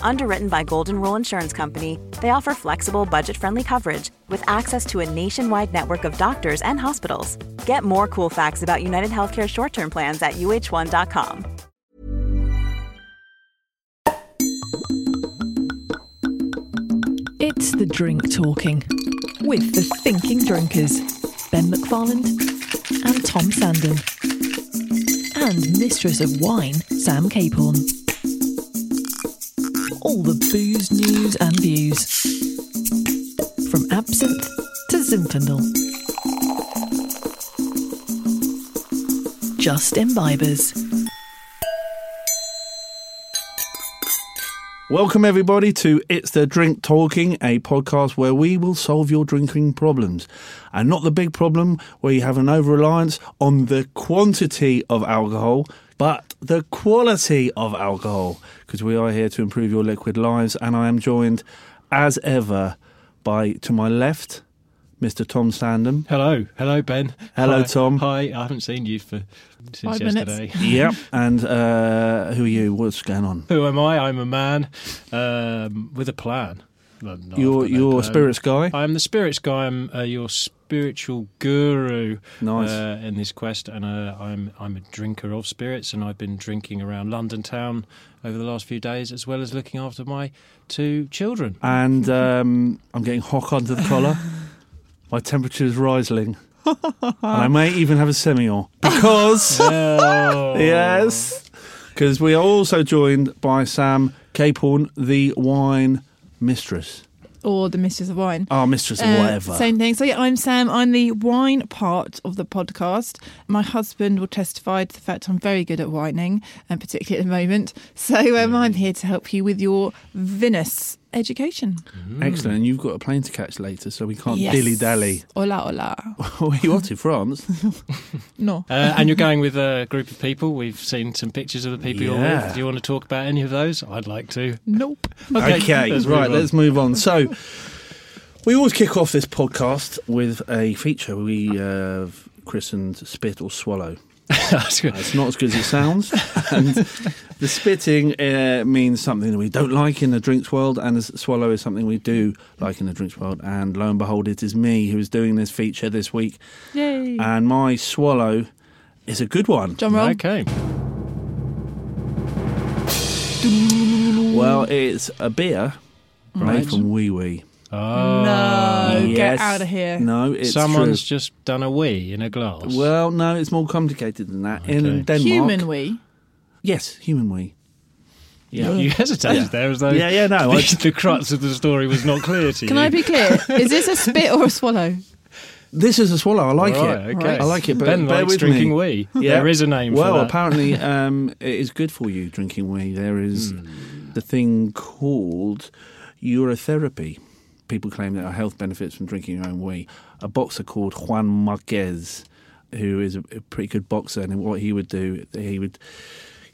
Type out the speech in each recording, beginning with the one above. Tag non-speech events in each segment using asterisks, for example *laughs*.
Underwritten by Golden Rule Insurance Company, they offer flexible, budget friendly coverage with access to a nationwide network of doctors and hospitals. Get more cool facts about United Healthcare short term plans at uh1.com. It's the drink talking with the thinking drinkers, Ben McFarland and Tom Sandham, and mistress of wine, Sam Caporn. All the booze, news, and views. From absinthe to Zinfandel. Just imbibers. Welcome, everybody, to It's the Drink Talking, a podcast where we will solve your drinking problems. And not the big problem where you have an over reliance on the quantity of alcohol, but the quality of alcohol. Because we are here to improve your liquid lives. And I am joined, as ever, by to my left, Mr. Tom Sandham. Hello, hello, Ben. Hello, Hi. Tom. Hi, I haven't seen you for since Five minutes. yesterday. *laughs* Yep. and uh, who are you? What's going on? Who am I? I'm a man um, with a plan. Well, no, I've You're, got no you're a plan. spirits guy. I'm the spirits guy. I'm uh, your spiritual guru Nice. uh, in this quest, and uh, I'm I'm a drinker of spirits, and I've been drinking around London town over the last few days, as well as looking after my two children. and um, I'm getting hot under the collar. *laughs* My temperature is rising. and I may even have a semi-or because *laughs* Oh. yes, because we are also joined by Sam Caporn, the wine mistress. or the Mistress of Wine. Oh, mistress or Uh, whatever. Same thing. So yeah, I'm Sam. I'm the wine part of the podcast. My husband will testify to the fact I'm very good at whining, and particularly at the moment. So um, I'm here to help you with your vinous education. Excellent. And you've got a plane to catch later, so we can't Yes. dilly dally. Hola, hola. *laughs* Where are you off to? France? *laughs* No. Uh, and you're going with a group of people. We've seen some pictures of the people you're with. Do you want to talk about any of those? I'd like to. Nope. Okay, let's right, move let's move on. So, we always kick off this podcast with a feature we uh, christened Spit or Swallow. That's good. Uh, It's not as good as it sounds. and the spitting uh, means something that we don't like in the drinks world, and the swallow is something we do like in the drinks world. And lo and behold, it is me who is doing this feature this week. Yay. And my swallow is a good one. John Roll. Okay. Well, it's a beer made from wee wee. Oh. No, Yes. get out of here. No, it's Someone's true. just done a wee in a glass. Well, no, it's more complicated than that. In Okay. Denmark, Human wee? yes, human wee. yeah. you hesitated there as though Yeah, yeah, no, the, I- *laughs* the crux of the story was not clear to you. Can I be clear? Is this a spit or a swallow? *laughs* This is a swallow. I like Right, it. okay. I like it. But Ben bear likes with drinking me. wee. *laughs* Yeah. There is a name well, for that. apparently, um, it is good for you drinking wee. There is Hmm. the thing called urotherapy. People claim there are health benefits from drinking your own wee. A boxer called Juan Marquez, who is a, a pretty good boxer, and what he would do, he would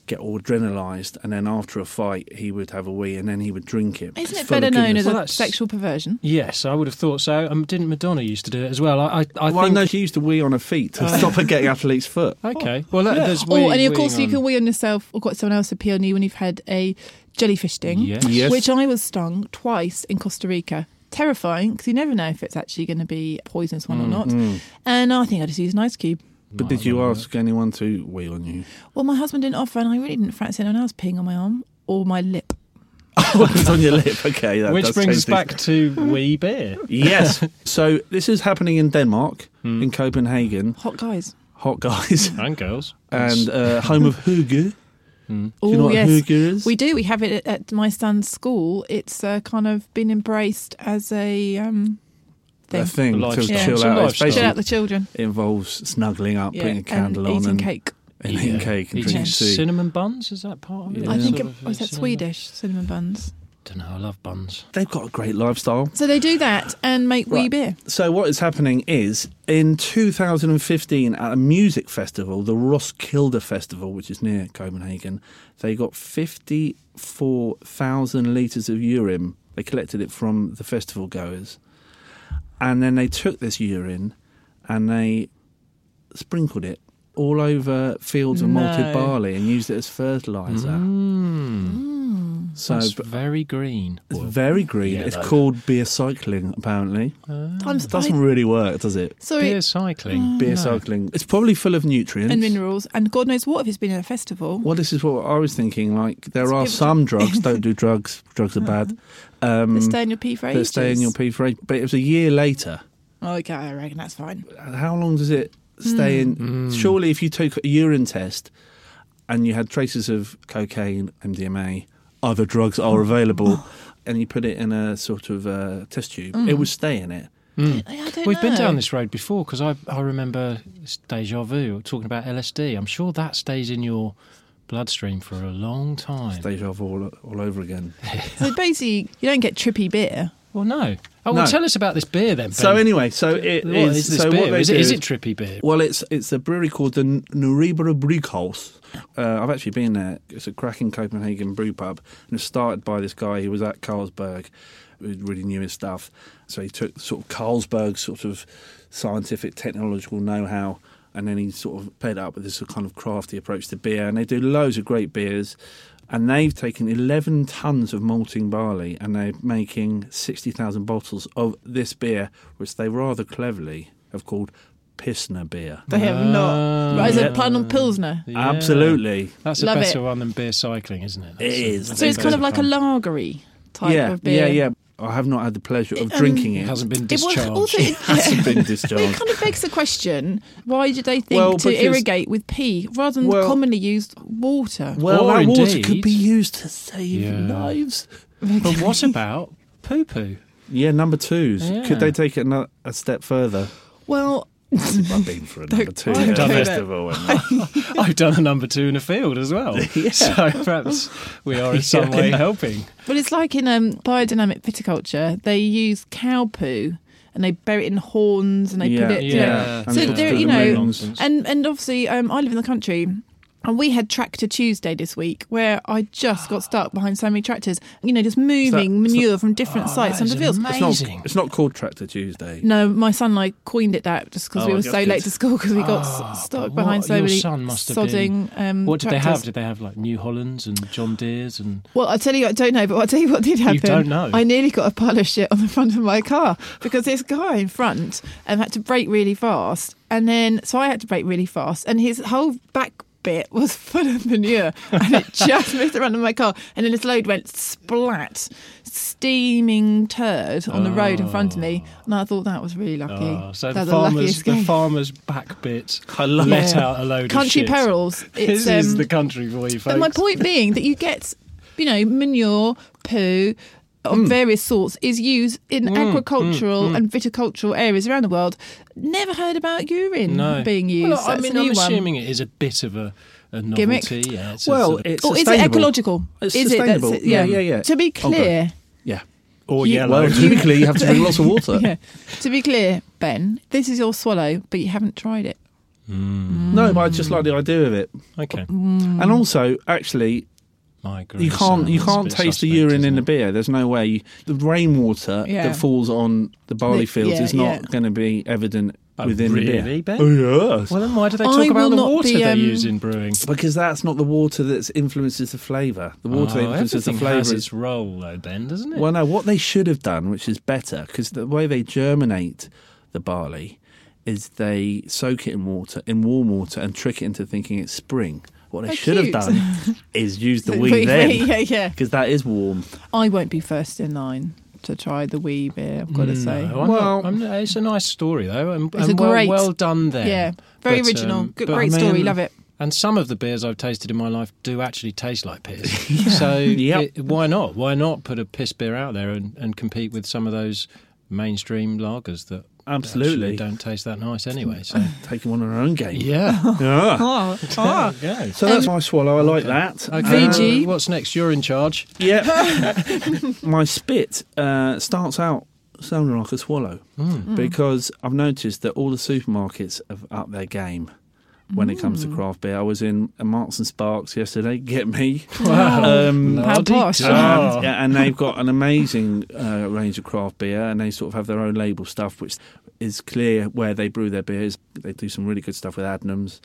get all adrenalized, and then after a fight, he would have a wee, and then he would drink it. Isn't it better known as Well, a sexual perversion? Yes, I would have thought so. Um, didn't Madonna used to do it as well? I, I, I Well, think. no, she used to wee on her feet to stop her getting athlete's foot. *laughs* Okay. Well, that, there's Oh, wee, and of course, weeing you can wee on yourself or got someone else to pee on you when you've had a jellyfish sting. Yes. Yes. Which I was stung twice in Costa Rica. Terrifying because you never know if it's actually going to be a poisonous one or not. And I think I just used an ice cube. But did you ask anyone to wee on you? Well, my husband didn't offer, and I really didn't fancy anyone else peeing on my arm or my lip. *laughs* Oh, it's on your lip. *laughs* Okay, that Which brings us back to *laughs* wee beer. Yes. so this is happening in Denmark, Hmm. in Copenhagen. Hot guys. Hot guys And girls. and uh, home of hygge. Mm. Oh you know what yes, hygge is? we do. We have it at, at my son's school. It's uh, kind of been embraced as a um, thing. a thing to lifestyle. Yeah. chill out. It's lifestyle. Chill out the children. it involves snuggling up, Yeah, putting a candle and on, eating and, cake. and eating cake and Eating drinking tea. cinnamon buns is that part of it? Yeah. I think Sort it was that cinnamon- Swedish cinnamon buns. Don't know. I love buns. They've got a great lifestyle. So they do that and make wee Right. beer. So what is happening is in 2015 at a music festival, the Roskilde Festival, which is near Copenhagen, they got 54,000 litres of urine. They collected it from the festival goers. And then they took this urine and they sprinkled it all over fields of malted barley and used it as fertiliser. Mm. So That's but very green. it's very green. Yeah, it's though. called beer cycling, apparently. I'm It doesn't really work, does it? sorry. Beer cycling. beer No. cycling. It's probably full of nutrients. and minerals, and God knows what if it's been at a festival. Well, this is what I was thinking. Like, there It's are people- some drugs. Don't do *laughs* drugs. Drugs are bad. Um, That stay in your pee for that ages. stay in your pee for age. But it was a year later. Okay, I reckon that's fine. How long does it stay in? Mm. Surely, if you took a urine test and you had traces of cocaine, MDMA, other drugs are available, and you put it in a sort of uh, test tube, it would stay in it. Mm. I don't We've been down this road before because I, I remember it's deja vu talking about LSD. I'm sure that stays in your bloodstream for a long time. Deja vu all, all over again. *laughs* So basically, you don't get trippy beer. Well, no. Oh, well, No. tell us about this beer then. Ben. So anyway, so it what is. is this so beer? Is it, is it trippy beer? Well, it's it's a brewery called the Nørrebro Bryghus. Uh, I've actually been there. It's a cracking Copenhagen brew pub, and it started by this guy who was at Carlsberg, who really knew his stuff. So he took sort of Carlsberg sort of scientific technological know-how, and then he sort of paired it up with this kind of crafty approach to beer. And they do loads of great beers. And they've taken 11 tons of malting barley and they're making 60,000 bottles of this beer, which they rather cleverly have called Pisner beer. They have not. Ah. Right, is it plan on Pilsner? Yeah. Absolutely. That's a Love better it. one than beer cycling, isn't it? It is. So it's kind of like a lagery type yeah, of beer. yeah, yeah. I have not had the pleasure of Um, drinking It it. hasn't been It was discharged. also *laughs* it, hasn't been *laughs* Well, it kind of begs the question: Why did they think Well, to because- irrigate with pee rather than Well- commonly used water? Well, Or that water could be used to save Yeah. lives. *laughs* but what about poo poo? Yeah, number twos. Yeah. Could they take it a step further? Well, I've been for a number two I've at a done festival. *laughs* I've done a number two in a field as well. *laughs* So perhaps we are in some way helping. but it's like in um, biodynamic viticulture, they use cow poo and they bury it in horns and they Yeah, put it. you know- yeah. So there, you the know, rings. and and obviously, um, I live in the country. And we had Tractor Tuesday this week, where I just got stuck behind so many tractors. You know, just moving it's manure from different Oh, sites that on the fields. It's not, Amazing. it's not called Tractor Tuesday. No, my son and I coined it that just because Oh, we were so good. late to school because we got s- stuck behind what- so many son must have sodding. Um, What did they have? Did they have like New Hollands and John Deere's and Well, I tell you, I don't know, but I'll tell you what did happen. You don't know? I nearly got a pile of shit on the front of my car because this guy in front um, had to brake really fast, and then so I had to brake really fast, and his whole back bit was full of manure, and it *laughs* just missed the front of my car, and then this load went splat, steaming turd on the road in front of me, and I thought that was really lucky. Oh, so the the farmer's, luckiest the farmer's back bit *laughs* I let Yeah. out a load Country of shit. perils. *laughs* It's This is um, the country for you, folks. But my point being that you get, you know, manure, poo of Hmm. various sorts is used in agricultural and viticultural areas around the world. Never heard about urine no. being used. Well, I mean, I'm one. assuming it is a bit of a, a Gimmick? Yeah, it's Well, sort of- it's Or is it ecological? It's is sustainable. it? That's, Yeah, yeah, yeah. To be clear, Yeah. or you- yellow. Well, typically you have to drink lots of water. *laughs* yeah. To be clear, Ben, this is your swallow, but you haven't tried it. No, but I just like the idea of it. okay. Mm. And also, actually, My you can't you grandson is a can't bit taste the urine in the beer. There's no way. You, the rainwater Yeah. that falls on the barley The- fields yeah, is not yeah. going to be evident Oh, within the really, beer. Ben? Oh yes. Well, then why do they talk will about the water be, they um, use in brewing? because that's not the water that influences the flavour. The water that oh, influences the everything flavour has is its role, though, Ben, doesn't it? Well, no, what they should have done, which is better, because the way they germinate the barley is they soak it in water, in warm water, and trick it into thinking it's spring. What they Oh, should cute. have done *laughs* is use the So wee then, yeah, yeah. because that is warm. I won't be first in line to try the wee beer. I've got to say. No, I'm Well- not, I'm not- it's a nice story though, and, It's and a well, great- well done there. Yeah, very But, original. um, Good, but I great mean- story. Love it. And some of the beers I've tasted in my life do actually taste like piss. *laughs* So Yep. it- why not? Why not put a piss beer out there and, and compete with some of those mainstream lagers that Absolutely. actually don't taste that nice anyway? So *laughs* Taking one on our own game. yeah. *laughs* Yeah. *laughs* Oh, oh. yeah. So that's my swallow. I like that. Okay, VG. uh, what's next? You're in charge. Yeah. My spit uh, starts out sounding like a swallow Hmm. because I've noticed that all the supermarkets have upped their game when it comes to craft beer. I was in a Marks and Sparks yesterday. *laughs* Get me. Um, How posh. and, Oh. yeah, and they've got an amazing uh, range of craft beer, and they sort of have their own label stuff, which is clear where they brew their beers. They do some really good stuff with Adnams,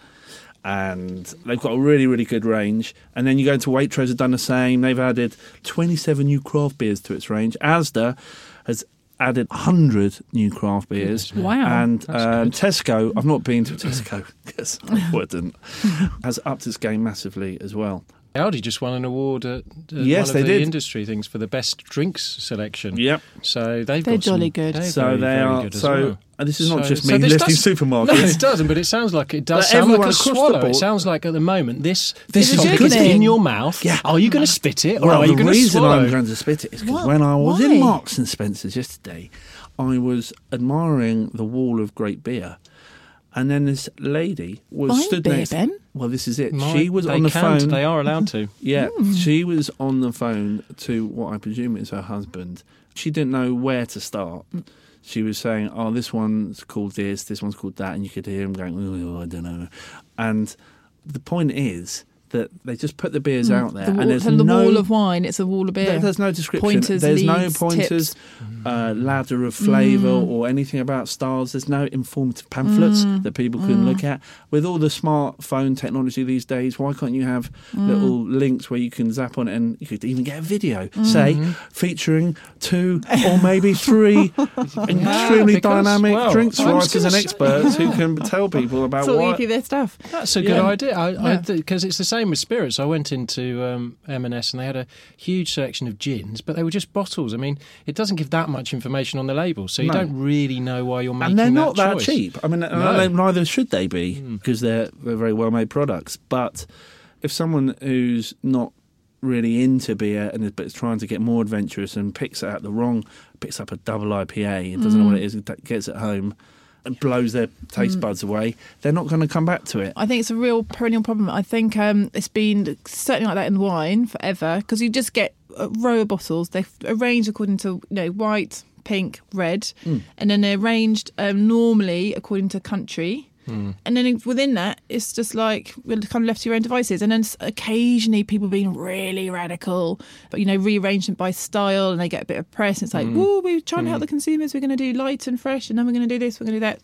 and they've got a really, really good range. And then you go to Waitrose, have done the same. They've added 27 new craft beers to its range. Asda has added 100 new craft beers. Wow. And um. Tesco, I've not been to Tesco *laughs* because I wouldn't, *laughs* has upped its game massively as well. Aldi just won an award at, at Yes, one of they the did. industry things for the best drinks selection. Yep. So they've They're got some- jolly good. they're So very, they very are. good as So well. and this is not So- just me this lifting does- supermarkets. No, it doesn't, but it sounds like it does But sound like everyone a across the swallow. board- It sounds like at the moment this this It's is good in your mouth. Yeah. Are you going to spit it or Well, are you the going to reason? I'm going to spit it is because when I was Why? in Marks and Spencers yesterday, I was admiring the wall of great beer, and then this lady was Fine stood beer, next. Ben. Well, this is it. My- she was on the can, phone. They are allowed to. *laughs* Yeah, Hmm. she was on the phone to what I presume is her husband. She didn't know where to start. She was saying, "Oh, this one's called this, this one's called that," and you could hear him going, oh, "I don't know." And the point is that they just put the beers mm. out there. The, wall, and there's from the no wall of wine, it's a wall of beer. there- There's no description. Pointers, There's no pointers, tips. uh, ladder of flavour mm. or anything about styles. There's no informative pamphlets mm. that people can look at. With all the smartphone technology these days, why can't you have little links where you can zap on it and you could even get a video, say, mm-hmm. featuring two or maybe three *laughs* extremely because, dynamic well, drinks writers and gonna experts who can tell people *laughs* about what. you their stuff. That's a good Yeah. idea. I, Yeah. because it's the same with spirits. I went into um, M&S and they had a huge selection of gins, but they were just bottles. I mean, it doesn't give that much information on the label, so you No. don't really know why you're making and they're not that, choice. cheap. I mean, uh, No. they- neither should they be hmm. because they're they're very well made products. But if someone who's not really into beer and is, but is trying to get more adventurous and picks out the wrong, picks up a double IPA and doesn't know what hmm. it is, and gets it home blows their taste buds away, they're not going to come back to it. I think it's a real perennial problem. I think um, it's been certainly like that in wine forever because you just get a row of bottles. They're arranged according to you know white, pink, red, and then they're arranged um, normally according to country. Hmm. And then within that, it's just like we're kind of left to your own devices. And then occasionally people being really radical, but you know, rearrangement by style, and they get a bit of press. It's like, hmm. whoa, we're trying to help hmm. the consumers. We're going to do light and fresh, and then we're going to do this, we're going to do that.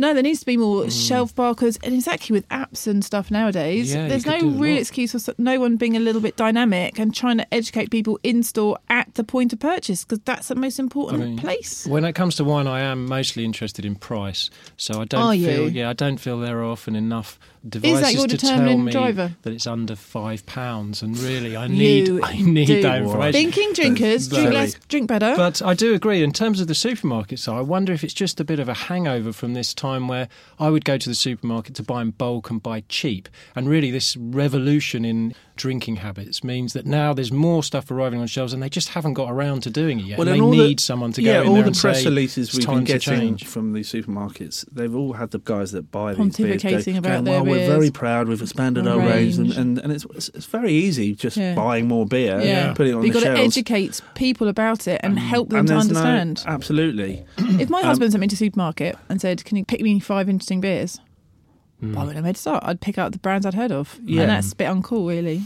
No, there needs to be more hmm. shelf barcodes, and exactly with apps and stuff nowadays. Yeah, there's no real excuse for no one being a little bit dynamic and trying to educate people in store at the point of purchase because that's the most important I mean, place. When it comes to wine, I am mostly interested in price. So I don't Are feel, you? yeah, I don't feel there are often enough devices your to tell me driver? that it's under five pounds. And really, I need, You *laughs* I need do. that information. Thinking drinkers, drink less, drink better. But I do agree in terms of the supermarket side. I wonder if it's just a bit of a hangover from this time where I would go to the supermarket to buy in bulk and buy cheap. And really, this revolution in drinking habits means that now there's more stuff arriving on shelves and they just haven't got around to doing it yet. and then they all the- need someone to go yeah, in all there the and press say, releases we've been time getting from these supermarkets, they've all had the guys that buy these beers go, Pontificating about going, their well, we're very proud, we've expanded our range, and, Range. and, and it's, it's it's very easy just Yeah. buying more beer, yeah, putting it on But you've the got to educate people about it and help them and to there's no- understand. absolutely. if my um, husband sent me to supermarket and said, "Can you pick me five interesting beers?" Why would I made to start? I'd pick out the brands I'd heard of, Yeah. and that's a bit uncool, really.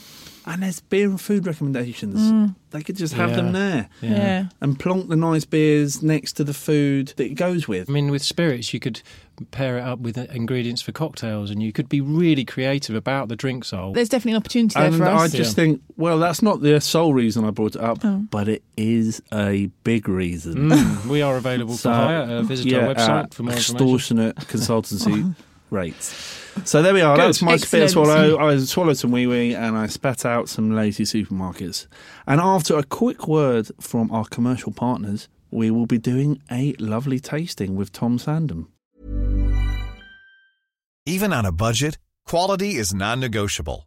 And there's beer and food recommendations. They could just have them there Yeah. and plonk the nice beers next to the food that it goes with. I mean, with spirits, you could pair it up with ingredients for cocktails, and you could be really creative about the drink soul. There's definitely an opportunity there And for I us. just Yeah. think, well, that's not the sole reason I brought it up, Oh. but it is a big reason. Mm, we are available So, for hire. Uh, visit yeah, our website at for more information. extortionate consultancy *laughs* rates. So there we are. Good. That's my spit swallow. I swallowed some wee wee and I spat out some lazy supermarkets. And after a quick word from our commercial partners, we will be doing a lovely tasting with Tom Sandham. Even on a budget, quality is non-negotiable.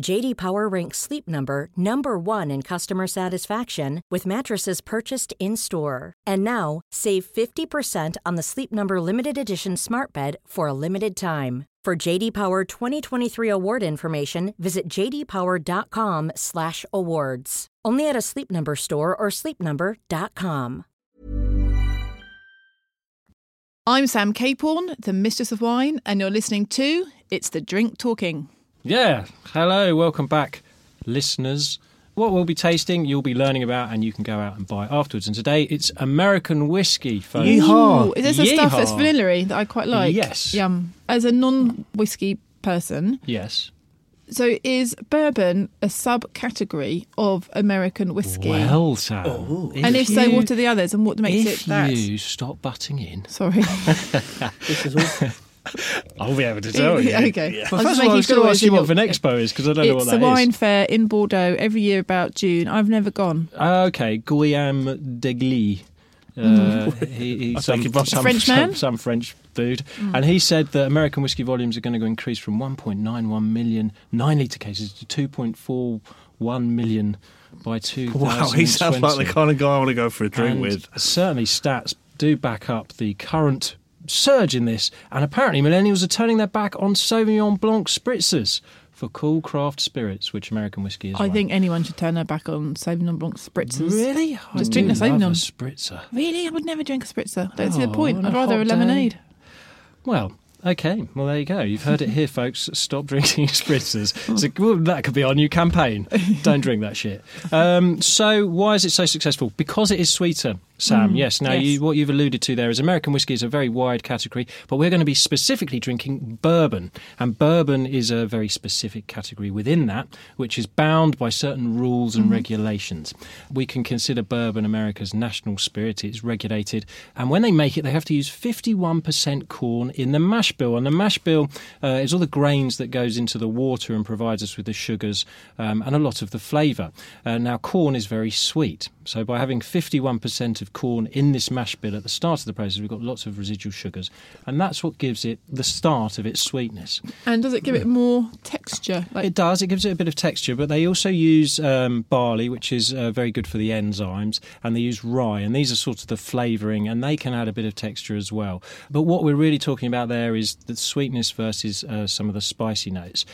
JD Power ranks Sleep Number number 1 in customer satisfaction with mattresses purchased in-store. And now, save 50% on the Sleep Number limited edition Smart Bed for a limited time. For JD Power 2023 award information, visit jdpower.com/awards. Only at a Sleep Number store or sleepnumber.com. I'm Sam Caporn, the Mistress of Wine, and you're listening to It's the Drink Talking. Yeah. Hello. Welcome back, listeners. What we'll be tasting, you'll be learning about, and you can go out and buy afterwards. And today it's American whiskey, folks. Yeehaw. Ooh, is there some stuff that's Yeehaw. vanilla that I quite like? Yes. Yum. As a non whiskey person, Yes. so is bourbon a subcategory of American whiskey? Well, Sam. Oh, and if so, you- what are the others and what makes if it that? you stop butting in, Sorry. *laughs* This is all. *laughs* I'll be able to tell *laughs* you. okay. Well, I was first of all, I was sure going to ask you what your- Vinexpo is because I don't know what that is. It's that a is. wine fair in Bordeaux every year about June. I've never gone. Okay, Guillaume Deglise. Uh, he, he's I some, take it some, French some, *laughs* some French dude, and he said that American whiskey volumes are going to increase from 1.91 million nine litre cases to 2.41 million by 2020. Wow, he sounds like the kind of guy I want to go for a drink And with. Certainly, stats do back up the current surge in this, and apparently, millennials are turning their back on Sauvignon Blanc spritzers for cool craft spirits, which American whiskey is. I think anyone should turn their back on Sauvignon Blanc spritzers. Really, I Just drink the Sauvignon. spritzer. Really? I would never drink a spritzer. Don't see Oh, the point. I'd rather a day. lemonade. Well, okay. Well, there you go. You've heard it here, *laughs* folks. Stop drinking *laughs* spritzers. So, well, that could be our new campaign. Don't drink that shit. Um, so, why is it so successful? Because it is sweeter. Sam, yes. Now, yes. You, what you've alluded to there is American whiskey is a very wide category, but we're going to be specifically drinking bourbon. And bourbon is a very specific category within that, which is bound by certain rules and regulations. We can consider bourbon America's national spirit. It's regulated. And when they make it, they have to use 51% corn in the mash bill. And the mash bill uh, is all the grains that goes into the water and provides us with the sugars um, and a lot of the flavour. Uh, now, corn is very sweet. So by having 51% of corn in this mash bill at the start of the process, we've got lots of residual sugars. And that's what gives it the start of its sweetness. And does it give it more texture? Like It does. It gives it a bit of texture, but they also use um, barley, which is uh, very good for the enzymes, and they use rye, and these are sort of the flavouring, and they can add a bit of texture as well. But what we're really talking about there is the sweetness versus uh, some of the spicy notes.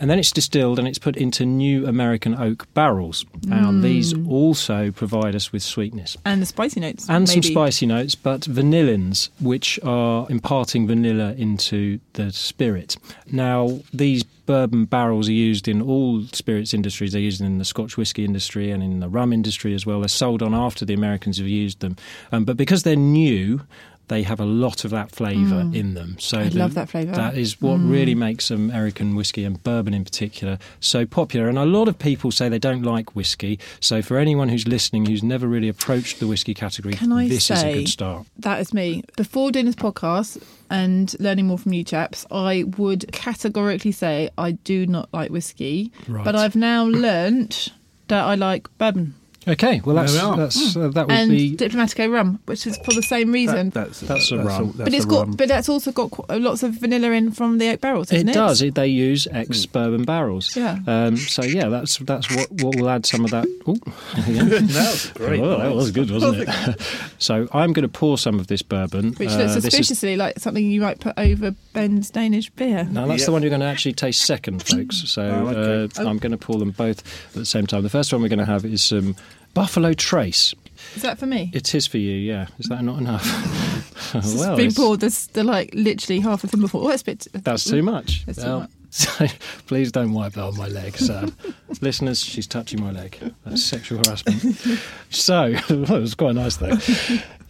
And then it's distilled and it's put into new American oak barrels. Now, these also provide us with sweetness and the spicy notes. and some spicy notes, but vanillins, which are imparting vanilla into the spirit. Now, these bourbon barrels are used in all spirits industries. They're used in the Scotch whisky industry and in the rum industry as well. They're sold on after the Americans have used them. Um, but because they're new, they have a lot of that flavour in them. So Mm. I the- love that flavour. Mm. That is what really makes American whiskey and bourbon in particular so popular. And a lot of people say they don't like whiskey. So for anyone who's listening who's never really approached the whiskey category, Can I this is a good start. That is me. Before doing this podcast and learning more from you chaps, I would categorically say I do not like whiskey. Right. But I've now learnt that I like bourbon. Okay, well that's we that's uh, that would and be Diplomatico rum, which is for the same reason. That- that's That's a that's rum. that's but it's a got, rum. but that's also got qu- lots of vanilla in from the oak barrels, it isn't it? does. It, they use ex bourbon barrels. Yeah. Um, so yeah, that's that's what what will add some of that. Oh, *laughs* that was great. Oh, that was good, wasn't it? *laughs* so I'm going to pour some of this bourbon. Which Uh, looks is- suspiciously like something you might put over Ben's Danish beer. No, that's the one you're going to actually taste second, folks. *laughs* So Oh, okay. uh, I'm going to pour them both at the same time. The first one we're going to have is some Buffalo Trace. Is that for me? It is for you, yeah. Is that not enough? *laughs* It's well, been poured. There's the like literally half of them before. Oh, it's a bit. that's too much. That's too much. *laughs* So please don't wipe that on my leg, Sam. *laughs* Listeners, she's touching my leg. That's sexual harassment. So, *laughs* well, it was quite nice though.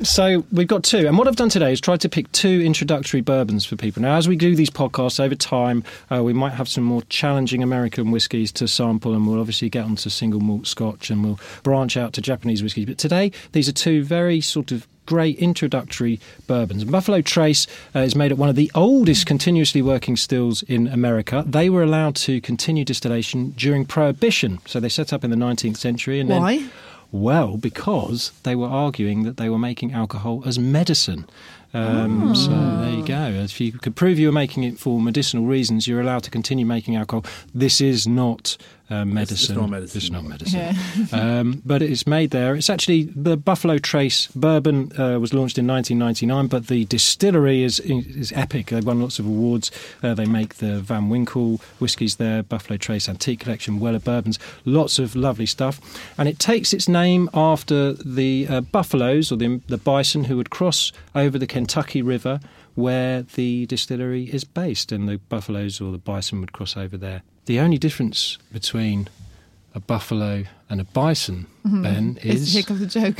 So we've got two, and what I've done today is tried to pick two introductory bourbons for people. Now, as we do these podcasts over time, uh, we might have some more challenging American whiskies to sample, and we'll obviously get onto single malt Scotch, and we'll branch out to Japanese whiskies. But today, these are two very sort of great introductory bourbons. Buffalo Trace uh, is made at one of the oldest continuously working stills in America. They were allowed to continue distillation during Prohibition, so they set up in the 19th century. And Why? Then, well, because they were arguing that they were making alcohol as medicine. Um, So there you go. If you could prove you were making it for medicinal reasons, you're allowed to continue making alcohol. This is not uh, medicine. not medicine. It's not medicine. Yeah. *laughs* um, but it's made there. It's actually the Buffalo Trace bourbon uh, was launched in 1999, but the distillery is is epic. They've won lots of awards. Uh, they make the Van Winkle whiskies there, Buffalo Trace Antique Collection, Weller bourbons, lots of lovely stuff. And it takes its name after the uh, buffaloes or the, the bison who would cross over the Kentucky River where the distillery is based, and the buffaloes or the bison would cross over there. The only difference between a buffalo and a bison, mm-hmm. Ben, *laughs* Is, the hick of the joke.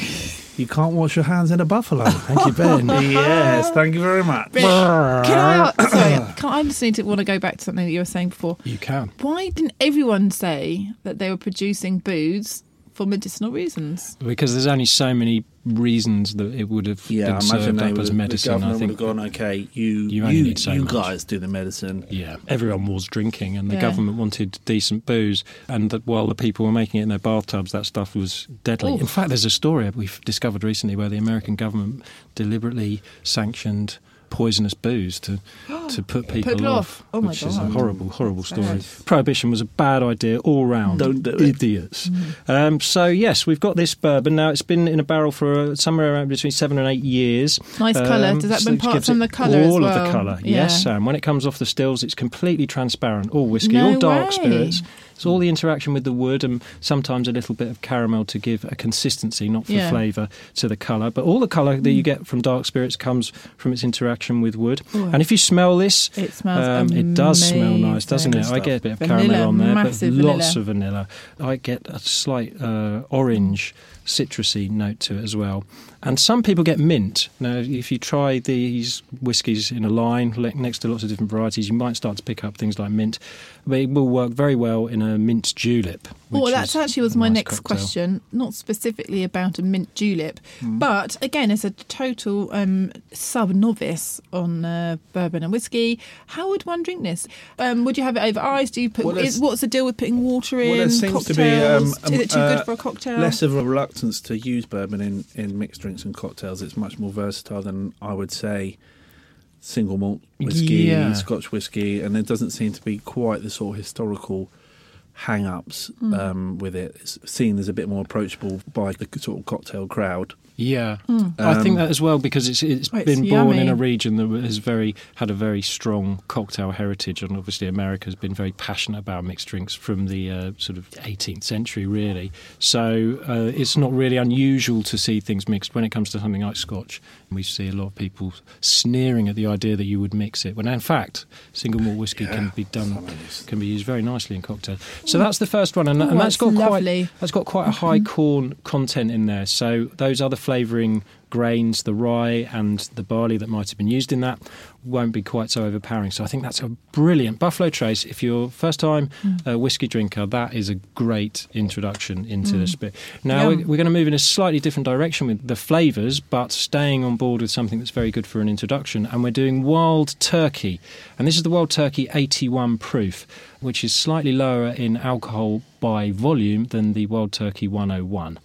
You can't wash your hands in a buffalo. thank you, Ben. *laughs* yes, thank you very much. Can I? *laughs* ask- Sorry, can I just need to want to go back to something that you were saying before. you can. Why didn't everyone say that they were producing booze for medicinal reasons? Because there's only so many reasons that it would have Yeah, been served they up would as medicine. the I think would have gone, okay, you You you, only you, need so much." guys do the medicine. Yeah, everyone was drinking, and the Yeah. government wanted decent booze. And that while the people were making it in their bathtubs, that stuff was deadly. Oof. In fact, there's a story we've discovered recently where the American government deliberately sanctioned poisonous booze to *gasps* to put people, people off. Oh my which is a horrible, horrible That's story. bad. Prohibition was a bad idea all round. Don't do it. idiots. Um, so yes, we've got this bourbon now. It's been in a barrel for uh, somewhere around between seven and eight years. Nice colour. Does that so been part from the colour as All of the colour. Yeah. Yes, Sam. When it comes off the stills, it's completely transparent. All whiskey, No all dark way. spirits. It's all the interaction with the wood and sometimes a little bit of caramel to give a consistency, not for Yeah. flavour, to the colour. But all the colour that you get from dark spirits comes from its interaction with wood. Oh. And if you smell this, It smells um, it does smell nice, doesn't it? amazing. I get a bit of Vanilla, caramel on there, but massive lots of vanilla. I get a slight uh, orange, citrusy note to it as well. And some people get mint. Now, if you try these whiskies in a line next to lots of different varieties, you might start to pick up things like mint. But it will work very well in a mint julep. Well, that actually was my nice next cocktail. question. Not specifically about a mint julep, Hmm. but again, as a total um, sub novice on uh, bourbon and whiskey, how would one drink this? Um, would you have it over ice? Do you put? Well, is, what's the deal with putting water in? Well, there seems to be cocktails? um, um, is it too uh, good for a cocktail? Less of a reluctance to use bourbon in, in mixed drinks and cocktails. It's much more versatile than I would say single malt whiskey, Yeah. Scotch whiskey, and there doesn't seem to be quite the sort of historical hang-ups Hmm. um, with it. It's seen as a bit more approachable by the sort of cocktail crowd. Yeah, I think that as well because it's it's Oh, it's been born in a region that has very had a very strong cocktail heritage, and obviously America has been very passionate about mixed drinks from the uh, sort of 18th century, really. So uh, it's not really unusual to see things mixed when it comes to something like Scotch. We see a lot of people sneering at the idea that you would mix it, when in fact single malt whiskey can be done can be used very nicely in cocktails. So that's the first one, and, Oh, and that's that's got lovely. quite that's got quite a high corn content in there. So those other flavouring grains, the rye and the barley that might have been used in that, won't be quite so overpowering. So I think that's a brilliant Buffalo Trace. If you're first time uh, whiskey drinker, that is a great introduction into the spit. Now Yum. we're going to move in a slightly different direction with the flavours, but staying on board with something that's very good for an introduction. And we're doing Wild Turkey, and this is the Wild Turkey 81 proof, which is slightly lower in alcohol by volume than the Wild Turkey 101.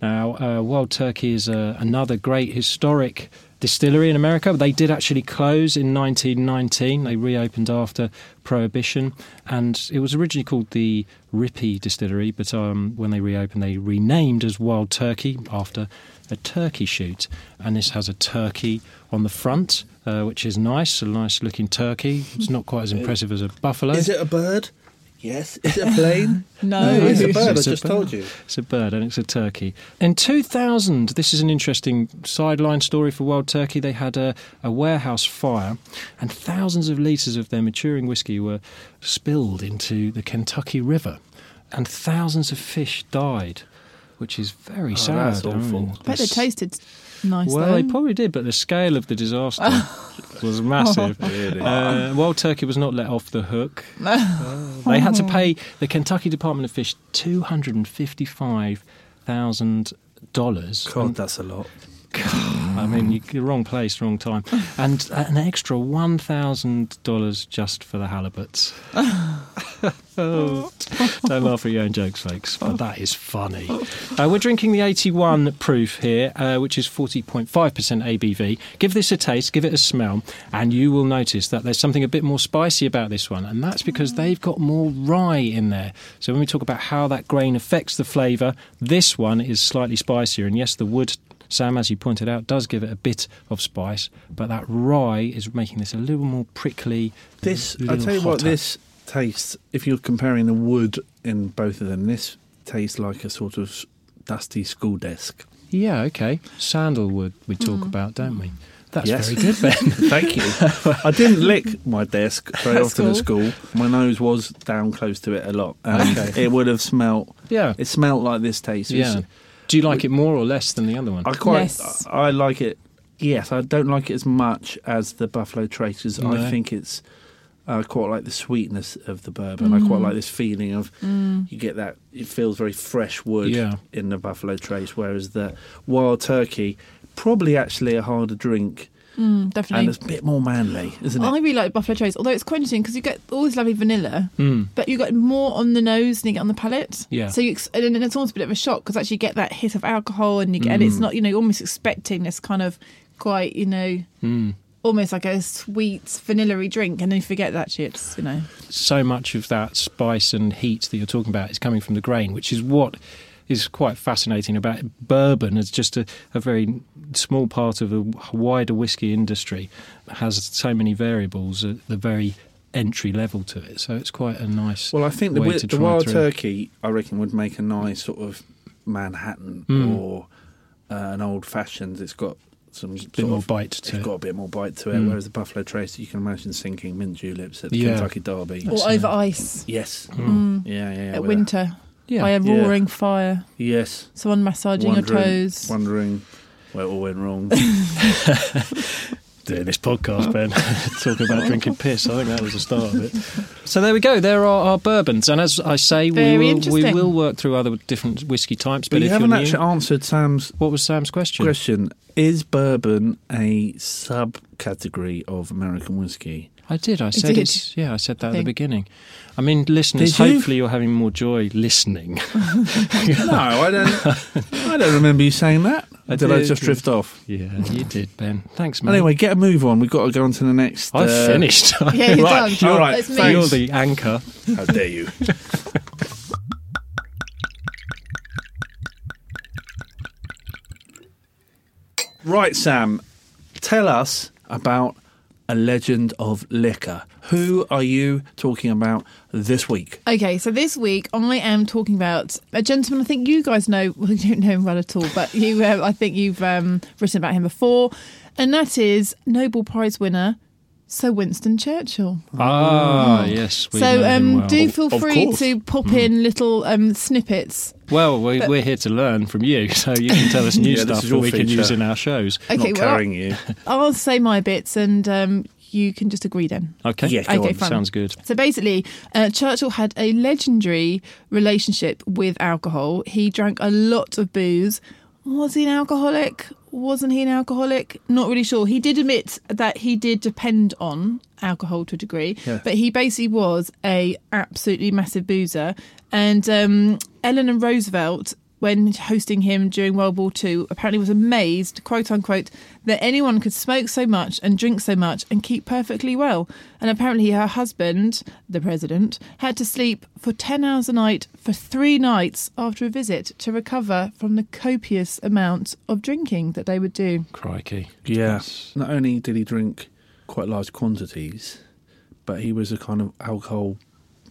Now, uh, Wild Turkey is uh, another great historic distillery in America. They did actually close in 1919. They reopened after Prohibition, and it was originally called the Ripy Distillery, but um, when they reopened, they renamed as Wild Turkey after a turkey shoot. And this has a turkey on the front, uh, which is nice, a nice looking turkey. It's not quite as *laughs* impressive as a buffalo. Is it a bird? Yes. Is it a plane? *laughs* No. it's a bird. I It's a just bird. told you. It's a bird and it's a turkey. In 2000, this is an interesting sideline story for Wild Turkey. They had a, a warehouse fire, and thousands of litres of their maturing whiskey were spilled into the Kentucky River, and thousands of fish died, which is very oh, sad. Oh, that's awful. I bet they tasted nice well, though. they probably did, but the scale of the disaster *laughs* was massive. Really? Uh, Wild Turkey was not let off the hook. Uh, *laughs* they had to pay the Kentucky Department of Fish two hundred and fifty-five thousand dollars. God, that's a lot. I mean, you, you're wrong place, wrong time, and uh, an extra one thousand dollars just for the halibuts. *laughs* oh, don't laugh at your own jokes, folks, but that is funny. Uh, we're drinking the 81 proof here, uh, which is 40.5% ABV. Give this a taste, give it a smell, and you will notice that there's something a bit more spicy about this one, and that's because they've got more rye in there. So when we talk about how that grain affects the flavour, this one is slightly spicier, and yes, the wood Sam, as you pointed out, does give it a bit of spice, but that rye is making this a little more prickly. This, little tell you what, this tastes, if you're comparing the wood in both of them, this tastes like a sort of dusty school desk. Yeah, okay. Sandalwood, we talk mm. about, don't we? That's Yes. very good, Ben. *laughs* Thank you. I didn't lick my desk very That's often cool. at school. My nose was down close to it a lot. And Okay. it would have smelt, yeah. it smelt like this taste. Yeah. Do you like it more or less than the other one? I quite, Less. I I like it. Yes, I don't like it as much as the Buffalo Trace because No. I think it's. I quite like the sweetness of the bourbon. I quite like this feeling of you get that. It feels very fresh wood Yeah. in the Buffalo Trace, whereas the Wild Turkey probably actually a harder drink Mm, definitely. and it's a bit more manly, isn't it? I really like Buffalo Trace, although it's quite interesting because you get all this lovely vanilla, Mm. but you get more on the nose than you get on the palate. Yeah. So you and then it's almost a bit of a shock because actually you get that hit of alcohol and you get and Mm. it's not you know you're almost expecting this kind of quite you know Mm. Almost like a sweet vanilla drink and then you forget that actually it's you know so much of that spice and heat that you're talking about is coming from the grain, which is what is quite fascinating about bourbon as just a, a very small part of a wider whiskey industry has so many variables at the very entry level to it. So it's quite a nice. Well, I think the, way wi- to the try wild through. turkey, I reckon, would make a nice sort of Manhattan Mm. or uh, an old fashioned. It's got some bit sort more of, bite to it. It's got a bit more bite to it. Mm. Whereas the Buffalo Trace, you can imagine sinking mint juleps at the Yeah. Kentucky Derby. That's or it. over ice Yes. Mm. Yeah, yeah. yeah. at with winter Yeah. by a Yeah. roaring fire. Yes. someone massaging your toes. Wondering where it all went wrong. *laughs* *laughs* doing this podcast, oh. Ben, *laughs* talking about drinking piss. I think that was the start of it. So there we go. There are our bourbons, and as I say, we will, we will work through other different whiskey types. but But you if haven't you're new, actually answered Sam's what was Sam's question? question. Is bourbon a subcategory of American whiskey? I did. I said did. it's yeah. I said that at the beginning. I mean, listeners, you? hopefully you're having more joy listening. *laughs* *laughs* no, I don't. I don't remember you saying that. I did, I just drift off? yeah, you did, Ben. Thanks, man. Anyway, get a move on. We've got to go on to the next. I've uh, finished. *laughs* Yeah, you're Right, done. all right, It's me. thanks. You're the anchor. How dare you? right, Sam. Tell us about a legend of liquor. Who are you talking about this week? Okay, so this week I am talking about a gentleman. I think you guys know. *laughs* Well, you don't know him well at all, but you, uh, I think you've um, written about him before, and that is Nobel Prize winner Sir Winston Churchill. Ah, yes. We know so him um, well. do feel Of free course. to pop in little um, snippets Well, we, But- we're here to learn from you, *laughs* so you can tell us new Yeah, this stuff is that your we can use in our shows. Okay, Not well, carrying you. *laughs* I'll say my bits and um, you can just agree then. Okay, Yeah, go Okay, on. fine. sounds good. So basically, uh, Churchill had a legendary relationship with alcohol. He drank a lot of booze. Was he an alcoholic? Wasn't he an alcoholic? Not really sure. He did admit that he did depend on alcohol to a degree, Yeah. but he basically was a absolutely massive boozer. And um, Eleanor Roosevelt, when hosting him during World War II, apparently was amazed, quote unquote, that anyone could smoke so much and drink so much and keep perfectly well. And apparently, her husband, the president, had to sleep for 10 hours a night for three nights after a visit to recover from the copious amount of drinking that they would do. Crikey. Yeah. Not only did he drink quite large quantities, but he was a kind of alcohol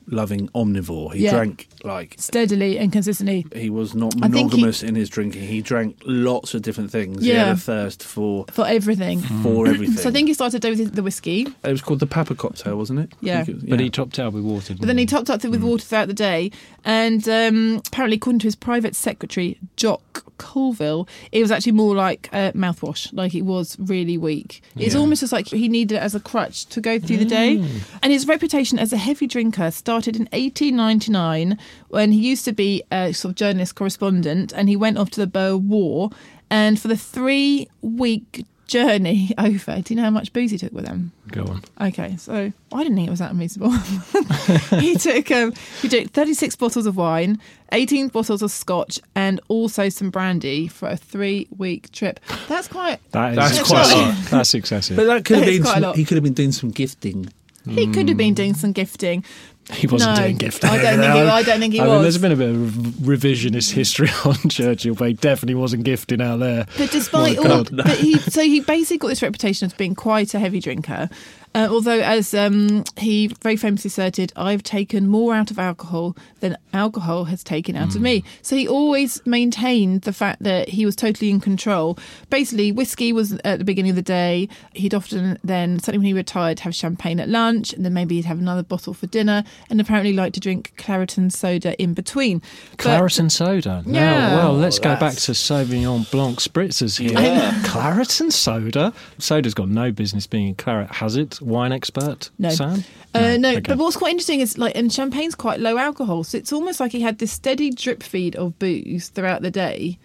loving omnivore. He Yeah. drank like Steadily and consistently. he was not I think he- monogamous in his drinking. He drank lots of different things. He Yeah. had a thirst for For everything. for *clears throat* everything. So I think he started with the whiskey, it was called the Papa cocktail, wasn't it? Yeah. think it was- But he topped out with water. But then he didn't topped up with water throughout the day. And um, apparently, according to his private secretary, Jock Colville, it was actually more like uh, mouthwash. Like it was really weak. It's Yeah. almost just like he needed it as a crutch to go through the day. And his reputation as a heavy drinker started in 1899 when he used to be a sort of journalist correspondent and he went off to the Boer War. And for the three week journey *laughs* over, do you know how much booze he took with him? Go on. Okay, so I didn't think it was that unreasonable. *laughs* he *laughs* took um, he took 36 bottles of wine, 18 bottles of scotch, and also some brandy for a three week trip. That's quite. That is That's quite a lot. That's excessive. But that could have been. quite a Some, lot. he could have been doing some gifting. He could have been doing some gifting. He wasn't no, doing gifting. I don't think he, I don't think he I was. mean, there's been a bit of revisionist history *laughs* on Churchill, but he definitely wasn't gifting out there. But despite all, God. but he so he basically got this reputation as being quite a heavy drinker. Uh, although, as um, he very famously asserted, I've taken more out of alcohol than alcohol has taken out of me. So he always maintained the fact that he was totally in control. Basically, whiskey was at the beginning of the day. He'd often then, certainly when he retired, have champagne at lunch, and then maybe he'd have another bottle for dinner, and apparently liked to drink claret and soda in between. But- Claret and soda. Now, Yeah. well, let's go back to Sauvignon Blanc spritzers here. Claret and soda. Soda's got no business being in claret, has it? Wine expert, No. Sam? Uh, no, Okay. but what's quite interesting is like, and champagne's quite low alcohol, so it's almost like he had this steady drip feed of booze throughout the day.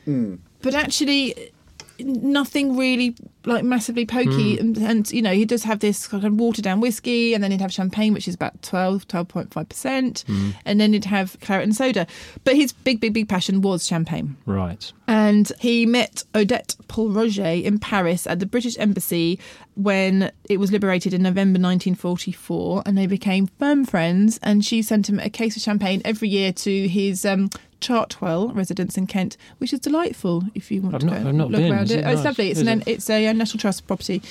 But actually, nothing really like massively pokey, and, and you know he does have this kind of watered down whiskey, and then he'd have champagne, which is about 12, 12.5 percent, and then he'd have claret and soda. But his big, big, big passion was champagne. Right. And he met Odette Pol Roger in Paris at the British Embassy when it was liberated in November 1944, and they became firm friends. And she sent him a case of champagne every year to his um, Chartwell residence in Kent, which is delightful if you want I've to not- go I've not look been. around Is it. it Oh, it's lovely. It's Is an, it? it's a, uh, national trust property.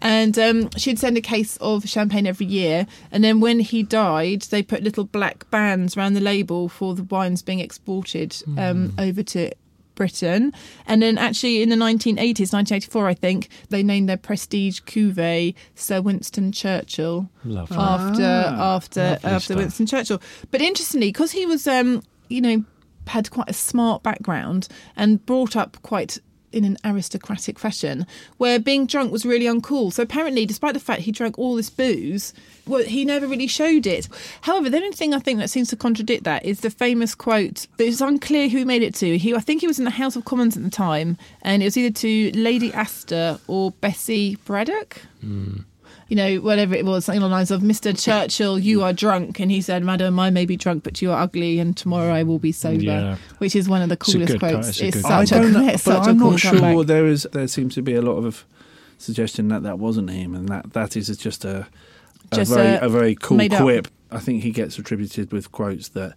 And um, she'd send a case of champagne every year. And then when he died, they put little black bands around the label for the wines being exported um, Hmm. over to Britain. And then actually in the 1980s, 1984, I think, they named their prestige cuvee Sir Winston Churchill Lovely. after after Ah, Lovely after stuff. Winston Churchill. But interestingly, because he was, um, you know, had quite a smart background and brought up quite in an aristocratic fashion, where being drunk was really uncool. So apparently, despite the fact he drank all this booze, well, he never really showed it. However, the only thing I think that seems to contradict that is the famous quote. It's unclear who made it to. He, I think he was in the House of Commons at the time, and it was either to Lady Astor or Bessie Braddock hmm. You know, whatever it was, something along the lines of Mr. Churchill, you are drunk. And he said, Madam, I may be drunk, but you are ugly, and tomorrow I will be sober. Yeah. Which is one of the coolest quotes. quote, it's a It's such quote. don't know, it's but such I'm a cool not comeback. sure. There is there seems to be a lot of suggestion that that wasn't him, and that that is just a a Just very a a very cool made up. quip. I think he gets attributed with quotes that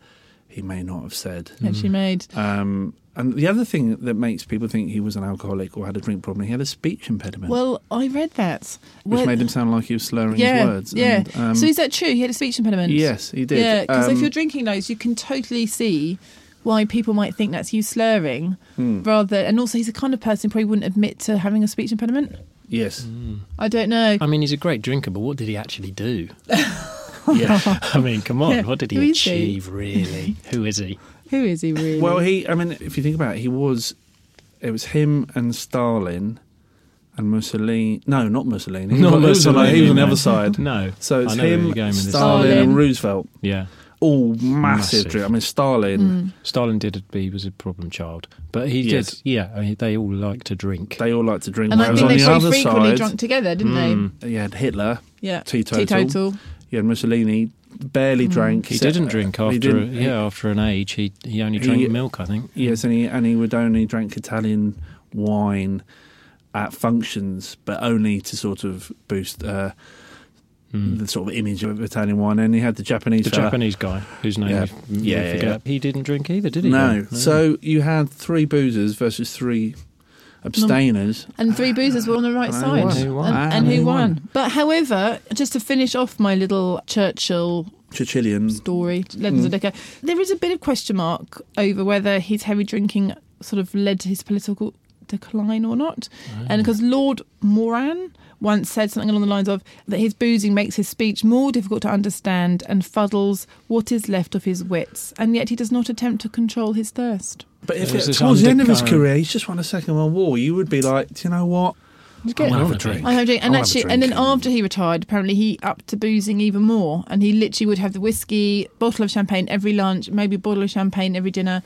he may not have said. that she made. Um, and the other thing that makes people think he was an alcoholic or had a drink problem, he had a speech impediment, Well, I read that. which Well, made him sound like he was slurring yeah, his words. Yeah. And, um, so is that true? He had a speech impediment? Yes, he did. Yeah, because if Um, you're drinking those, you can totally see why people might think that's you slurring Hmm. rather and also he's the kind of person who probably wouldn't admit to having a speech impediment yes, i don't know I mean, he's a great drinker, but what did he actually do? *laughs* *laughs* yeah. *laughs* I mean, come on, Yeah, what did he is he? achieve, really? *laughs* Who is he? Who is he really? Well, he. I mean, if you think about it, he was. It was him and Stalin, and Mussolini. No, not Mussolini. He Not was, he was on the- he was on the other side. No. So it's I know where him, you're going with this. Stalin, Stalin. and Roosevelt. Yeah. All massive. Massive. drink. I mean, Stalin. Mm. Stalin did. He was a problem child, but he Yes. did. Yeah, I mean, they all like to drink. They all like to drink. and I think on they the other frequently side, drunk together, didn't you mm. had Hitler. Yeah. Teetotal. Teetotal. You had Mussolini. Barely drank. He didn't drink after. didn't- yeah, after an age, he he only drank He- milk. I think. Yes, and he and he would only drink Italian wine at functions, but only to sort of boost uh, the sort of image of Italian wine. And he had the Japanese Hmm. The fella. Japanese guy whose name Yeah. we, we Yeah, yeah, forget. He didn't drink either, did he? No, then? so you had three boozers versus three abstainers. And three boozers were on the right And side. won. Who won? And, And and who who won? won? But however, just to finish off my little Churchill Chichilian. story, Legends Mm. of Liquor, there is a bit of question mark over whether his heavy drinking sort of led to his political decline or not. And because Lord Moran once said something along the lines of that his boozing makes his speech more difficult to understand and fuddles what is left of his wits, and yet he does not attempt to control his thirst. But if There's it, this towards the end of his career, he's just won a Second World War, you would be like, do you know what? You I'm get- gonna have I a drink. I have a drink, and I'll have a actually, and then after he retired, apparently he upped to boozing even more, and he literally would have the whiskey, bottle of champagne every lunch, maybe a bottle of champagne every dinner.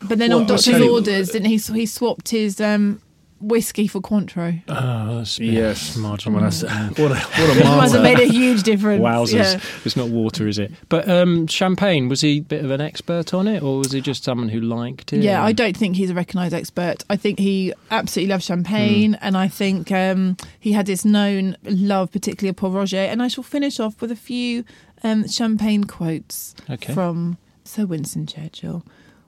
But then Well, on I'll doctor's orders, didn't he? He swapped his um, whiskey for Cointreau. Oh, that's, Yes, marginal. I that's, *laughs* *laughs* what a, what a It must have made a huge difference. Wowzers! Yeah. It's not water, is it? But um, champagne was he a bit of an expert on it, or was he just someone who liked it? Yeah, I don't think he's a recognised expert. I think he absolutely loves champagne, Hmm. and I think um, he had this known love, particularly of Pol Roger. And I shall finish off with a few um, champagne quotes Okay. from Sir Winston Churchill.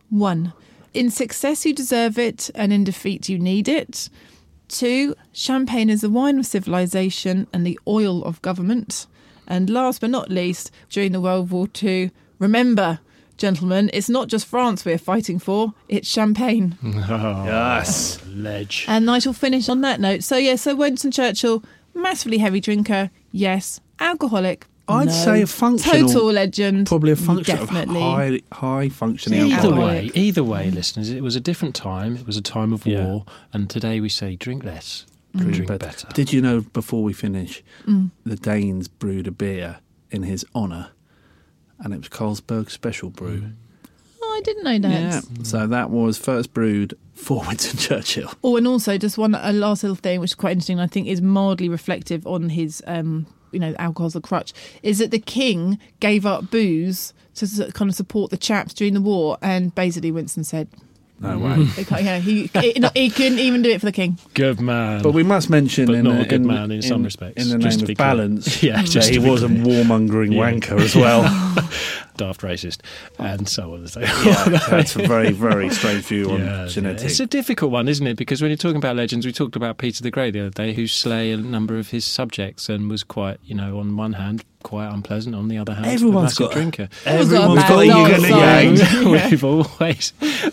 One, in success you deserve it, and in defeat you need it. Two, champagne is the wine of civilization and the oil of government. And last but not least, during the World War II, remember, gentlemen, it's not just France we're fighting for, it's champagne. Oh, *laughs* Yes. ledge. And I shall finish on that note. So, yeah, so Winston Churchill, massively heavy drinker, yes. Alcoholic, I'd no. say a functional. Total legend. Probably a function Definitely. of high, high functioning Either Either alcohol. way, either way, listeners, it was a different time. It was a time of Yeah. war, and today we say drink less, Mm. drink But better. Did you know before we finish, the Danes brewed a beer in his honour, and it was Carlsberg Special Brew. Oh, I didn't know that. Yeah. So that was first brewed for *laughs* Winston Churchill. Oh, and also just one a last little thing, which is quite interesting. I think is mildly reflective on his, um, you know, alcohol's a crutch. Is that the king gave up booze to kind of support the chaps during the war, and basically Winston said, No mm. way. *laughs* he yeah, he, he he couldn't even do it for the king. Good man. But we must mention, But in not the, a good in, man in some respects, in the just name to of be clear. balance, *laughs* Yeah, that just he to be was a warmongering Yeah. wanker as well. *laughs* daft racist, and so on and so yeah, on. that's a *laughs* very, very strange view on Yeah, genetics. yeah. It's a difficult one, isn't it? Because when you're talking about legends, we talked about Peter the Great the other day, who slay a number of his subjects and was quite, you know, on one hand quite unpleasant, on the other hand, Everyone's a massive got- drinker. Everyone's got a got a yin yang. we've always,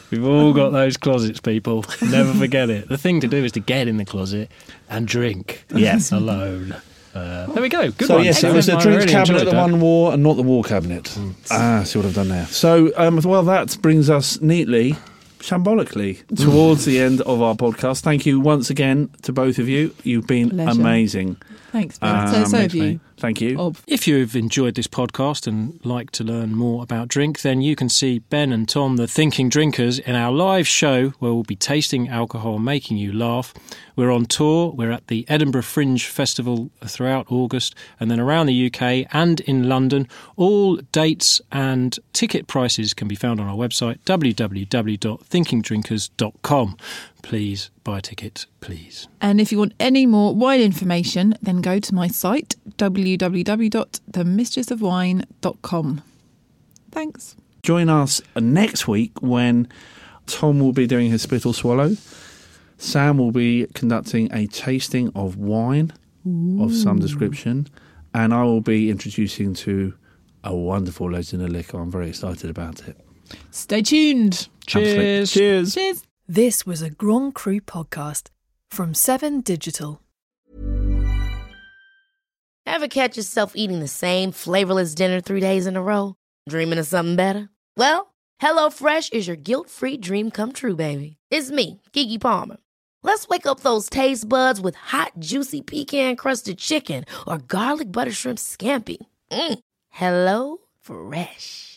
we've all got those closets, people. Never forget it. The thing to do is to get in the closet and drink. Yes. alone. Uh, there we go. Good so one. yes, it was the I drinks really cabinet enjoyed that that. won war, and not the war cabinet. Ah, see what I've done there. So, um, well, that brings us neatly, shambolically, *laughs* towards the end of our podcast. Thank you once again to both of you. You've been Pleasure. amazing. Thanks, Ben. Um, so have you. mate. Thank you. Ob. If you've enjoyed this podcast and like to learn more about drink, then you can see Ben and Tom, the Thinking Drinkers, in our live show where we'll be tasting alcohol, making you laugh. We're on tour. We're at the Edinburgh Fringe Festival throughout August and then around the UK and in London. All dates and ticket prices can be found on our website, www.thinkingdrinkers.com. Please buy a ticket, please. And if you want any more wine information, then go to my site, www.themistressofwine.com. Thanks. Join us next week when Tom will be doing his spittle swallow. Sam will be conducting a tasting of wine of some description, and I will be introducing to a wonderful legend of liquor. I'm very excited about it. Stay tuned. Absolutely. Cheers. Cheers. This was a Grand Cru podcast from 7 Digital. Ever catch yourself eating the same flavorless dinner three days in a row? Dreaming of something better? Well, HelloFresh is your guilt-free dream come true, baby. It's me, Keke Palmer. Let's wake up those taste buds with hot, juicy pecan-crusted chicken or garlic butter shrimp scampi. Mm. Hello Fresh.